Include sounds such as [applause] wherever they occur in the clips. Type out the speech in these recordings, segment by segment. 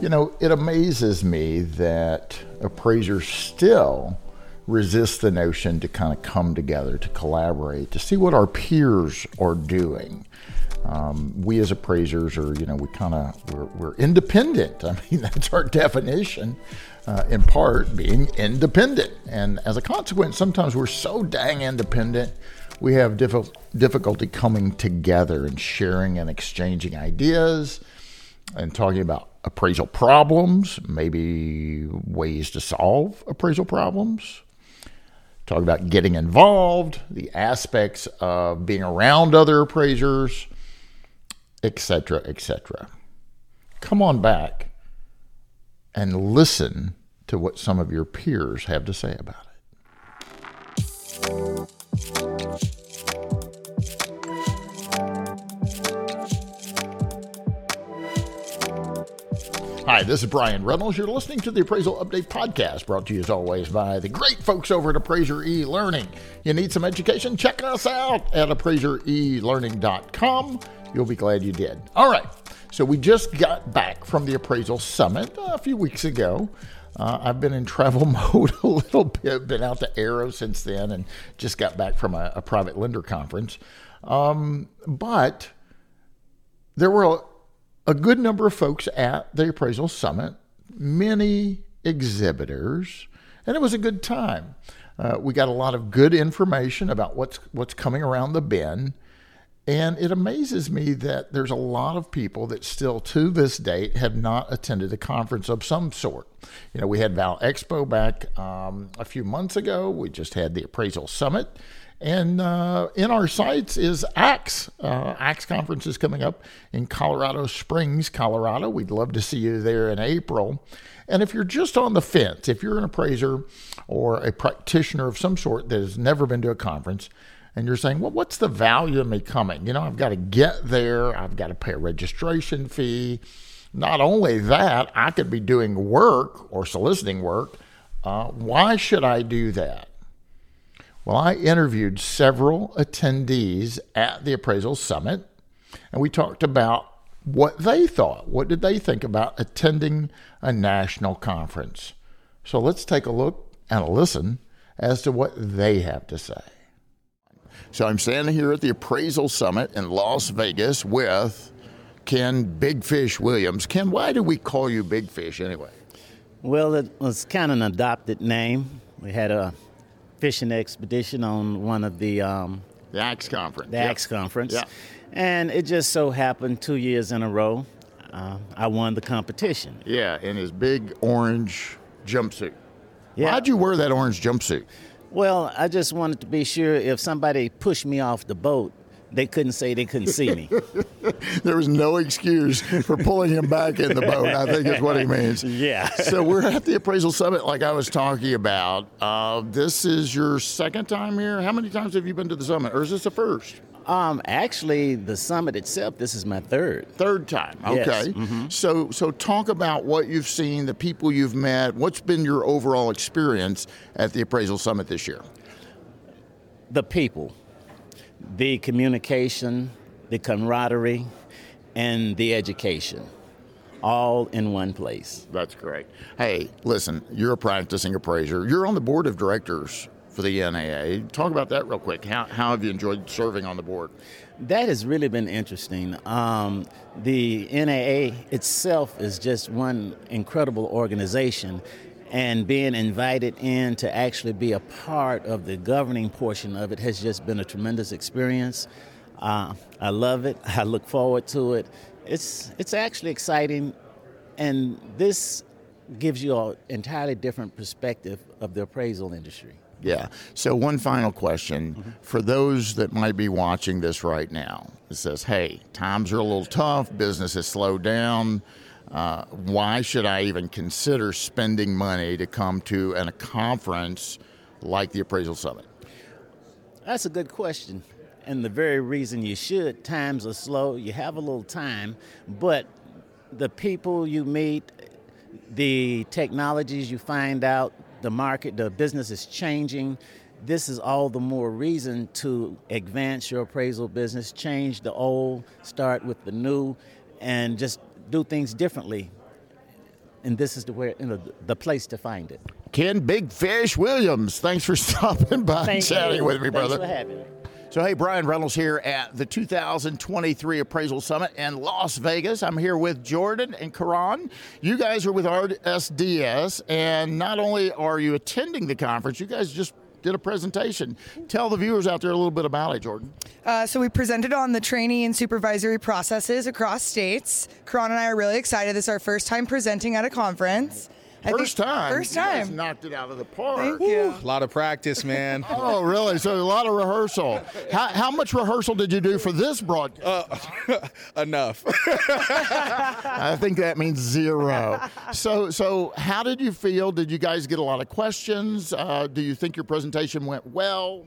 You know, it amazes me that appraisers still resist the notion to kind of come together, to collaborate, to see what our peers are doing. Um, we as appraisers are, you know, we kind of we're, we're, independent. [laughs] I mean, that's our definition, uh, in part being independent. And as a consequence, sometimes we're so dang independent, we have diff- difficulty coming together and sharing and exchanging ideas and talking about appraisal problems, maybe ways to solve appraisal problems. Talk about getting involved, the aspects of being around other appraisers, etc., etc. Come on back and listen to what some of your peers have to say about it. Hi, this is Brian Reynolds. You're listening to the Appraisal Update Podcast, brought to you as always by the great folks over at Appraiser E Learning. You need some education? Check us out at appraiserelearning.com. You'll be glad you did. All right, so we just got back from the Appraisal Summit a few weeks ago. Uh, I've been in travel [laughs] mode a little bit, been out to Aero since then, and just got back from a, a private lender conference. Um, but there were a good number of folks at the appraisal summit, many exhibitors, and it was a good time. Uh, we got a lot of good information about what's what's coming around the bend. And it amazes me that there's a lot of people that still to this date have not attended a conference of some sort. You know, we had Val Expo back um, a few months ago. We just had the Appraisal Summit. And uh, in our sights is ACTS. Uh, ACTS conference is coming up in Colorado Springs, Colorado. We'd love to see you there in April. And if you're just on the fence, if you're an appraiser or a practitioner of some sort that has never been to a conference, and you're saying, well, what's the value of me coming? You know, I've got to get there, I've got to pay a registration fee. Not only that, I could be doing work or soliciting work. Uh, why should I do that? Well, I interviewed several attendees at the appraisal summit, and we talked about what they thought. What did they think about attending a national conference? So let's take a look and a listen as to what they have to say. So I'm standing here at the appraisal summit in Las Vegas with Ken Big Fish Williams. Ken, why do we call you Big Fish anyway? Well, it was kind of an adopted name. We had a fishing expedition on one of the um, the ACTS conference. The yep. ACTS conference. Yep. And it just so happened two years in a row, uh, I won the competition. Yeah, in his big orange jumpsuit. Yeah. Why'd you wear that orange jumpsuit? Well, I just wanted to be sure if somebody pushed me off the boat, they couldn't say they couldn't see me. [laughs] there was no excuse for pulling him back in the boat, I think is what he means. [laughs] Yeah. so we're at the appraisal summit, like I was talking about. Uh, this is your second time here. How many times have you been to the summit, or is this the first? Um, actually, the summit itself, this is my third. Third time. Okay. Yes. Mm-hmm. So, so talk about what you've seen, the people you've met. What's been your overall experience at the appraisal summit this year? The people the communication, the camaraderie, and the education all in one place. That's great. Hey, listen, you're a practicing appraiser. You're on the board of directors for the NAA. Talk about that real quick. How, how have you enjoyed serving on the board? That has really been interesting. Um, the NAA itself is just one incredible organization, and being invited in to actually be a part of the governing portion of it has just been a tremendous experience. Uh, I love it. [laughs] I look forward to it. It's it's actually exciting, and this gives you an entirely different perspective of the appraisal industry. Yeah. So one final question mm-hmm. for those that might be watching this right now. It says, "Hey, times are a little tough. Business has slowed down." Uh, why should I even consider spending money to come to an, a conference like the Appraisal Summit? That's a good question. And the very reason you should, times are slow, you have a little time, but the people you meet, the technologies you find out, the market, the business is changing. This is all the more reason to advance your appraisal business, change the old, start with the new, and just do things differently. and this is the where you know, the place to find it. Ken Big Fish Williams, thanks for [laughs] stopping by Thank and chatting you. with me, brother. Thanks for having me. So, hey, Brian Reynolds here at the 2023 Appraisal Summit in Las Vegas. I'm here with Jordan and Kharon. You guys are with RSDS, and not only are you attending the conference, you guys just did a presentation. Tell the viewers out there a little bit about it, Jordan. Uh, so we presented on the trainee and supervisory processes across states. Kharon and I are really excited. This is our first time presenting at a conference. I First think- time. First You guys time. knocked it out of the park. Thank you. A lot of practice, man. [laughs] Oh, really? So a lot of rehearsal. How, how much rehearsal did you do for this broadcast? [laughs] Enough. [laughs] I think that means zero. So, so how did you feel? Did you guys get a lot of questions? Uh, do you think your presentation went well?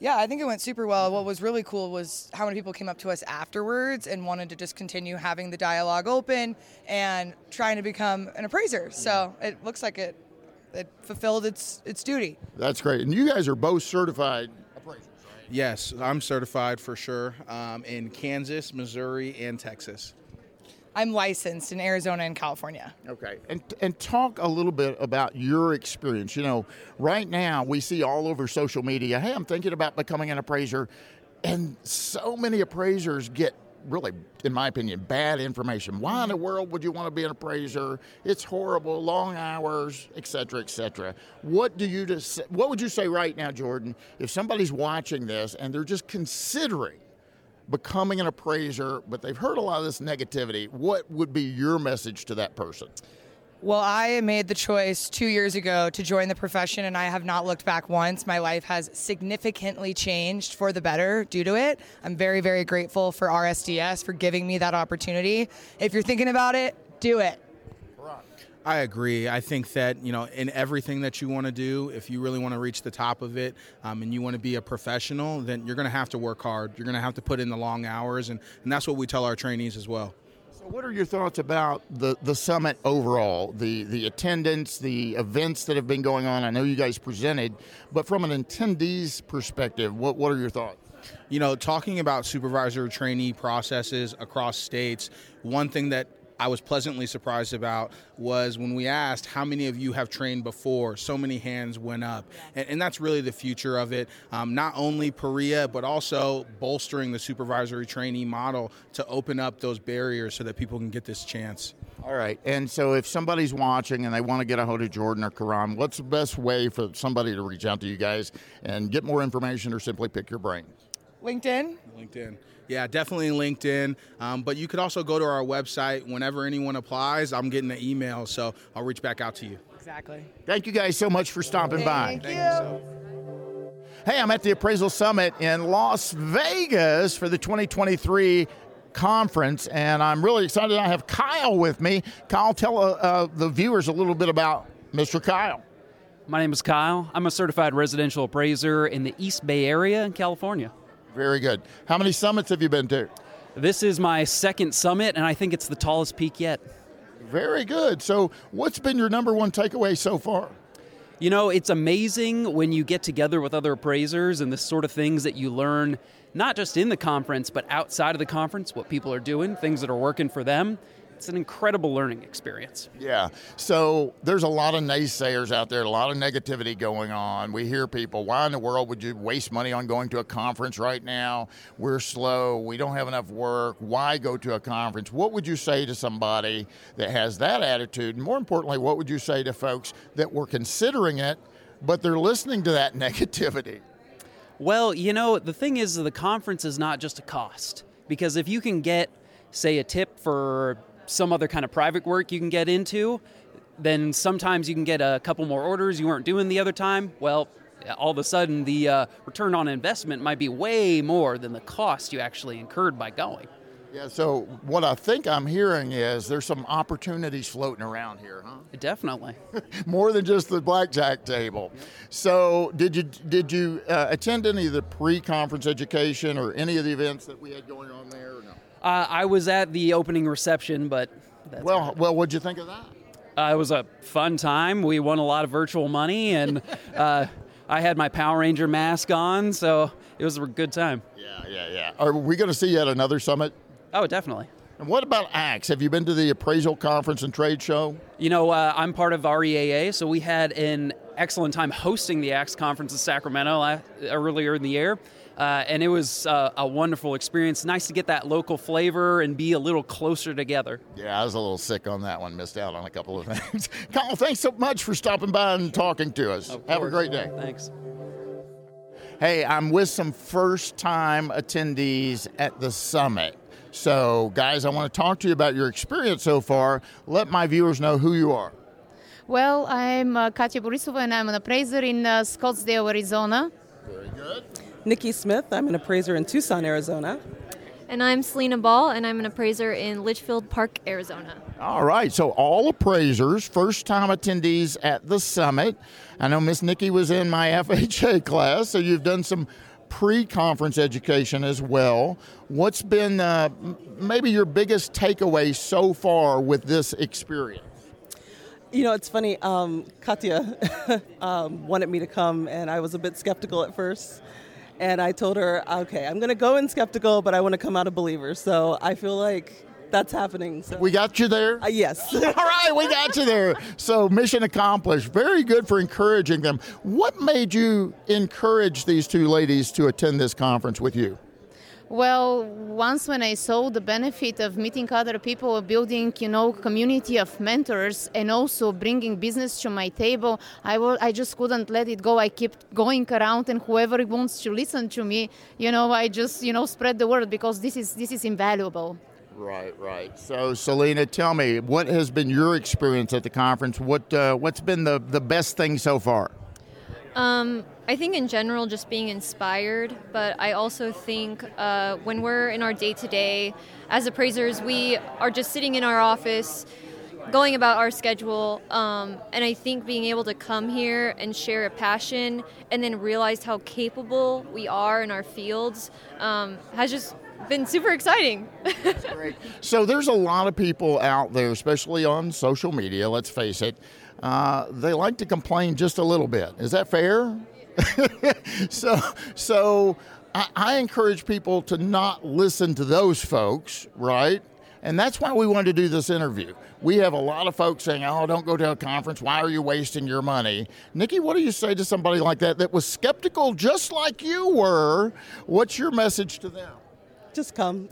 Yeah, I think it went super well. What was really cool was how many people came up to us afterwards and wanted to just continue having the dialogue open and trying to become an appraiser. So it looks like it it fulfilled its its duty. That's great. And you guys are both certified appraisers. yes, I'm certified for sure um, in Kansas, Missouri, and Texas. I'm licensed in Arizona and California. Okay. And and talk a little bit about your experience. You know, right now we see all over social media, hey, I'm thinking about becoming an appraiser. And so many appraisers get really, in my opinion, bad information. Why in the mm-hmm. world would you want to be an appraiser? It's horrible, long hours, et cetera, et cetera. What do you just what would you say right now, Jordan, if somebody's watching this and they're just considering becoming an appraiser, but they've heard a lot of this negativity, what would be your message to that person? Well, I made the choice two years ago to join the profession, and I have not looked back once. My life has significantly changed for the better due to it. I'm very, very grateful for RSDS for giving me that opportunity. If you're thinking about it, do it. I agree. I think that you know, in everything that you want to do, if you really want to reach the top of it, um, and you want to be a professional, then you're going to have to work hard. You're going to have to put in the long hours, and, and that's what we tell our trainees as well. So, what are your thoughts about the, the summit overall? The the attendance, the events that have been going on. I know you guys presented, but from an attendees perspective, what what are your thoughts? You know, talking about supervisor trainee processes across states, one thing that I was pleasantly surprised about was when we asked how many of you have trained before, so many hands went up. And, and that's really the future of it. Um, not only PAREA, but also bolstering the supervisory trainee model to open up those barriers so that people can get this chance. All right. And so, if somebody's watching and they want to get a hold of Jordan or Kharon, what's the best way for somebody to reach out to you guys and get more information or simply pick your brain? LinkedIn. LinkedIn. Yeah, definitely LinkedIn. Um, but you could also go to our website. Whenever anyone applies, I'm getting an email, so I'll reach back out to you. Exactly. Thank you guys so much for stopping by. Thank Thank you. you Hey, I'm at the Appraisal Summit in Las Vegas for the 2023 conference, and I'm really excited. I have Kyle with me. Kyle, tell uh, uh, the viewers a little bit about Mr. Kyle. My name is Kyle. I'm a certified residential appraiser in the East Bay Area in California. Very good. How many summits have you been to? This is my second summit, and I think it's the tallest peak yet. Very good. So, what's been your number one takeaway so far? You know, it's amazing when you get together with other appraisers and the sort of things that you learn, not just in the conference, but outside of the conference, what people are doing, things that are working for them. It's an incredible learning experience. Yeah. So there's a lot of naysayers out there, a lot of negativity going on. We hear people, why in the world would you waste money on going to a conference right now? We're slow. We don't have enough work. Why go to a conference? What would you say to somebody that has that attitude? And more importantly, what would you say to folks that were considering it, but they're listening to that [laughs] negativity? Well, you know, the thing is, the conference is not just a cost. Because if you can get, say, a tip for some other kind of private work you can get into, then sometimes you can get a couple more orders you weren't doing the other time. Well, all of a sudden, the uh, return on investment might be way more than the cost you actually incurred by going. Yeah, so what I think I'm hearing is there's some opportunities floating around here, huh? Definitely. [laughs] more than just the blackjack table. So, did you did you uh, attend any of the pre-conference education or any of the events that we had going on there? Uh, I was at the opening reception, but that's Well, well, what'd you think of that? Uh, it was a fun time. We won a lot of virtual money, and [laughs] uh, I had my Power Ranger mask on, so it was a good time. Yeah, yeah, yeah. Are we going to see you at another summit? Oh, definitely. And what about ACTS? Have you been to the appraisal conference and trade show? You know, uh, I'm part of REAA, so we had an excellent time hosting the ACTS conference in Sacramento uh, earlier in the year. Uh, and it was uh, a wonderful experience. Nice to get that local flavor and be a little closer together. Yeah, I was a little sick on that one. Missed out on a couple of [laughs] things. Kyle, thanks so much for stopping by and talking to us. Have a great day. Thanks. Hey, I'm with some first time attendees at the summit. So, guys, I want to talk to you about your experience so far. Let my viewers know who you are. Well, I'm uh, Katya Borisova and I'm an appraiser in uh, Scottsdale, Arizona. Very good. Nikki Smith. I'm an appraiser in Tucson, Arizona. And I'm Selyna Ball, and I'm an appraiser in Litchfield Park, Arizona. All right, so all appraisers, first time attendees at the summit. I know Miss Nikki was in my [laughs] FHA class, so you've done some pre conference education as well. What's been uh, maybe your biggest takeaway so far with this experience? You know, it's funny. Um, Katya [laughs] um, wanted me to come, and I was a bit skeptical at first. And I told her, okay, I'm going to go in skeptical, but I want to come out a believer. So I feel like that's happening. So. We got you there? Uh, yes. [laughs] All right, we got you there. So, mission accomplished. Very good for encouraging them. What made you encourage these two ladies to attend this conference with you? Well, once when I saw the benefit of meeting other people, building, you know, community of mentors, and also bringing business to my table, I, will, I just couldn't let it go. I kept going around, and whoever wants to listen to me, you know, I just, you know, spread the word because this is this is invaluable. Right, right. So, Selyna, tell me, what has been your experience at the conference? What uh, what's been the the best thing so far? Um, I think in general, just being inspired, but I also think uh, when we're in our day to day as appraisers, we are just sitting in our office, going about our schedule, um, and I think being able to come here and share a passion and then realize how capable we are in our fields um, has just been super exciting. so there's a lot of people out there, especially on social media. Let's face it, uh, they like to complain just a little bit. Is that fair? [laughs] so, so I, I encourage people to not listen to those folks, right? And that's why we wanted to do this interview. We have a lot of folks saying, oh, don't go to a conference. Why are you wasting your money? Nikki, what do you say to somebody like that that was skeptical just like you were? What's your message to them? Just come.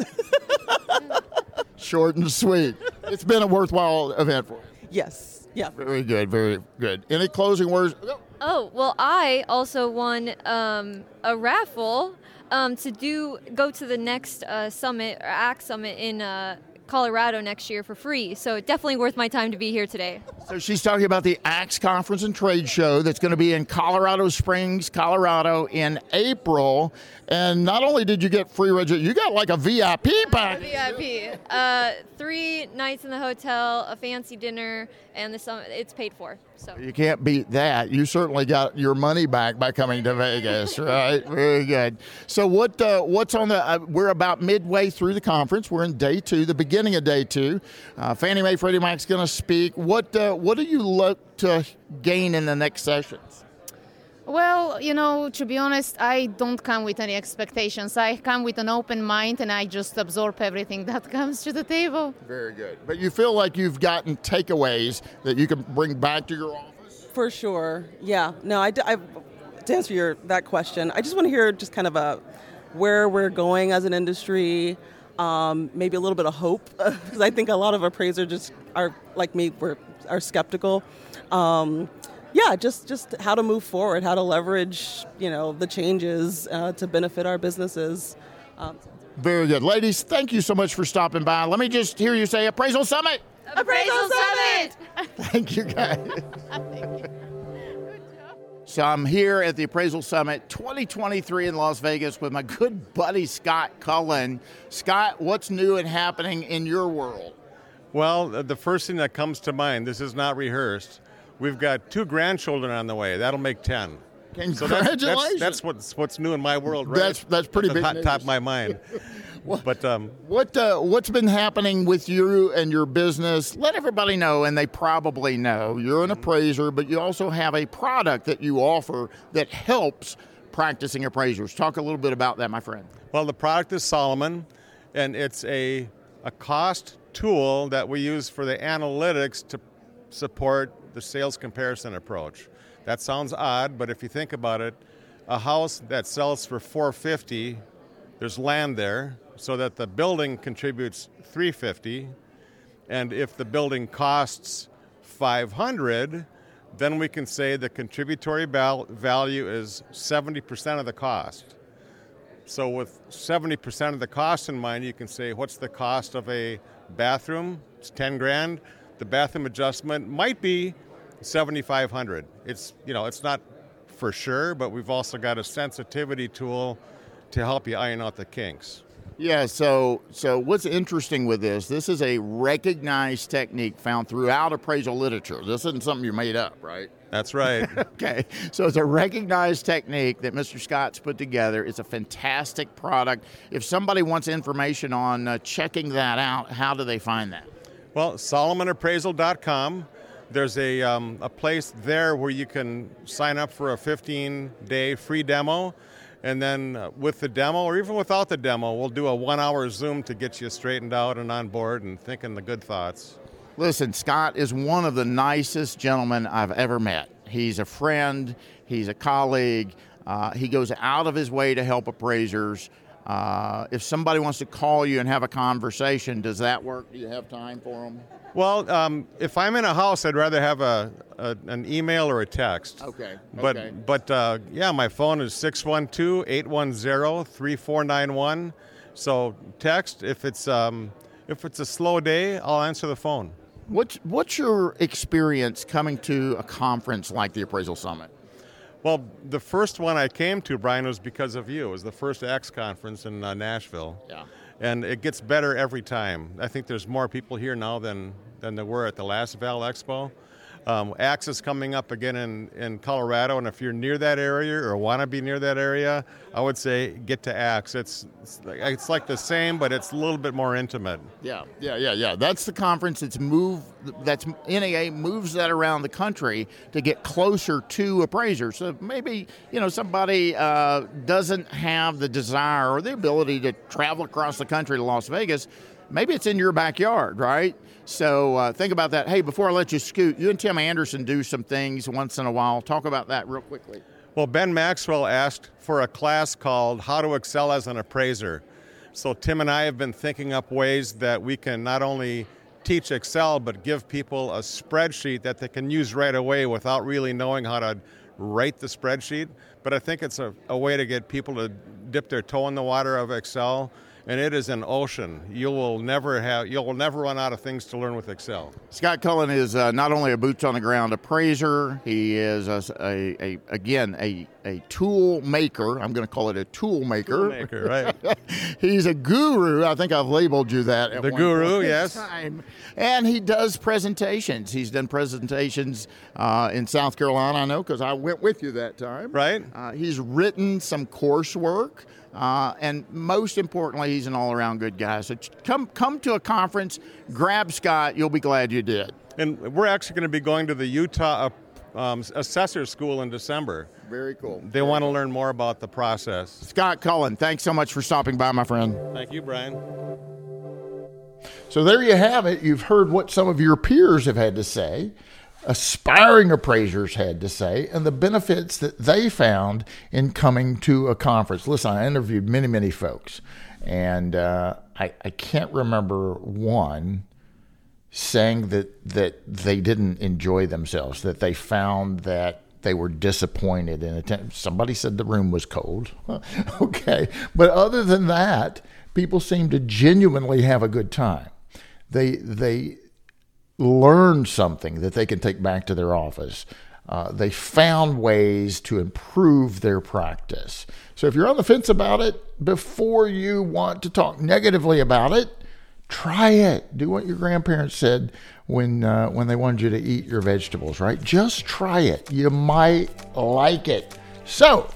Short and sweet. It's been a worthwhile event for you. Yes. Yeah. Very good. Very good. Any closing words? Oh, Oh well, I also won um, a raffle um, to do go to the next uh, summit or ACT summit in uh, Colorado next year for free. So definitely worth my time to be here today. So she's talking about the ACTS Conference and Trade Show that's going to be in Colorado Springs, Colorado in April. And not only did you get free registration, you got like a VIP package. VIP. Uh, three nights in the hotel, a fancy dinner, and the summit. It's paid for. So you can't beat that. You certainly got your money back by coming to Vegas, [laughs] right? Very good. So what? Uh, what's on the? Uh, we're about midway through the conference. We're in day two, the beginning of day two. Uh, Fannie Mae, Freddie Mac's going to speak. What? Uh, what do you look to gain in the next sessions? Well, you know, to be honest, I don't come with any expectations. I come with an open mind and I just absorb everything [laughs] that comes to the table. Very good. But you feel like you've gotten takeaways that you can bring back to your office? For sure. Yeah. No, I, I to answer your that question, I just want to hear just kind of a where we're going as an industry, um, maybe a little bit of hope [laughs] because I think a lot of appraisers just are like me, we're are skeptical. Um, yeah, just just how to move forward, how to leverage, you know, the changes uh, to benefit our businesses. Um, Very good, ladies. Thank you so much for stopping by. Let me just hear you say Appraisal Summit. Appraisal Summit. [laughs] Thank you, guys. [laughs] So I'm here at the Appraisal Summit 2023 in Las Vegas with my good buddy Scott Cullen. Scott, what's new and happening in your world? Well, the first thing that comes to mind, this is not rehearsed. We've got two grandchildren on the way. That'll make 10. Congratulations. So that's, that's, that's, what's, what's new in my world, right? That's, that's pretty that's big. Top, top of my mind. [laughs] but um, what uh, what's been happening with you and your business? Let everybody know, and they probably know you're an appraiser, but you also have a product that you offer that helps practicing appraisers. Talk a little bit about that, my friend. Well, the product is Solomon, and it's a a cost tool that we use for the analytics to support the sales comparison approach. That sounds odd, but if you think about it, a house that sells for 450, there's land there, so that the building contributes 350, and if the building costs 500, then we can say the contributory val- value is 70% of the cost. So with 70% of the cost in mind, you can say what's the cost of a bathroom? It's 10 grand. The bathroom adjustment might be 7500. It's, you know, it's not for sure, but we've also got a sensitivity tool to help you iron out the kinks. Yeah, so so what's interesting with this? This is a recognized technique found throughout appraisal literature. This isn't something you made up, right? That's right. [laughs] okay, so it's a recognized technique that Mr. Scott's put together. It's a fantastic product. If somebody wants information on uh, checking that out, how do they find that? Well, SolomonAppraisal.com. There's a, um, a place there where you can sign up for a 15 day free demo and then uh, with the demo, or even without the demo, we'll do a one hour Zoom to get you straightened out and on board and thinking the good thoughts. Listen, Scott is one of the nicest gentlemen I've ever met. He's a friend, he's a colleague, uh, he goes out of his way to help appraisers. Uh, if somebody wants to call you and have a conversation, does that work? Do you have time for them? Well, um, if I'm in a house, I'd rather have a, a, an email or a text. Okay. But okay. but uh, yeah, my phone is 612-810-3491. So text if it's um, if it's a slow day, I'll answer the phone. What's what's your experience coming to a conference like the Appraisal Summit? Well, the first one I came to, Brian, was because of you. It was the first X conference in uh, Nashville. Yeah. And it gets better every time. I think there's more people here now than, than there were at the last Val Expo. Um, ACTS is coming up again in, in Colorado, and if you're near that area or want to be near that area, I would say get to ACTS. It's, it's, it's like the same, but it's a little bit more intimate. Yeah, yeah, yeah, yeah. That's the conference that's moved. That's NAA moves that around the country to get closer to appraisers. So maybe you know somebody uh, doesn't have the desire or the ability to travel across the country to Las Vegas. Maybe it's in your backyard, right? So uh, think about that. Hey, before I let you scoot, you and Tim Anderson do some things once in a while. Talk about that real quickly. Well, Ben Maxwell asked for a class called How to Excel as an Appraiser. So Tim and I have been thinking up ways that we can not only teach Excel, but give people a spreadsheet that they can use right away without really knowing how to write the spreadsheet. But I think it's a, a way to get people to dip their toe in the water of Excel and it is an ocean. You will never have you'll never run out of things to learn with Excel. Scott Cullen is uh, not only a boots on the ground appraiser, he is a, a, a again a a tool maker. I'm going to call it a tool maker. Tool maker, right? [laughs] He's a guru. I think I've labeled you that. the guru, yes. Time. And he does presentations. He's done presentations uh, in South Carolina. I know because I went with you that time. Right. Uh, he's written some coursework. Uh, and most importantly, he's an all-around good guy. So come come to a conference, grab Scott. You'll be glad you did. And we're actually going to be going to the Utah um, Assessor School in December. Very cool. They Very want to cool. learn more about the process. Scott Cullen, thanks so much for stopping by, my friend. Thank you, Brian. So there you have it. You've heard what some of your peers have had to say aspiring appraisers had to say and the benefits that they found in coming to a conference. Listen, I interviewed many, many folks, and uh, I, I can't remember one saying that that they didn't enjoy themselves, that they found that they were disappointed in attendance. Somebody said the room was cold. [laughs] okay, but other than that, people seem to genuinely have a good time. They they learned something that they can take back to their office. Uh, they found ways to improve their practice. So if you're on the fence about it, before you want to talk negatively about it, try it. Do what your grandparents said when uh, when they wanted you to eat your vegetables, right? Just try it. You might like it. So,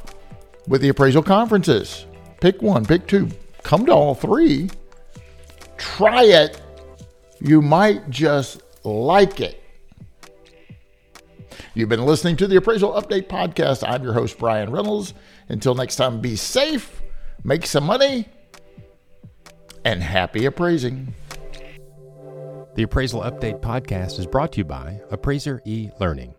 with the appraisal conferences, pick one, pick two, come to all three. Try it. You might just like it. You've been listening to the Appraisal Update Podcast. I'm your host, Brian Reynolds. Until next time, be safe, make some money, and happy appraising. The Appraisal Update podcast is brought to you by Appraiser e Learning.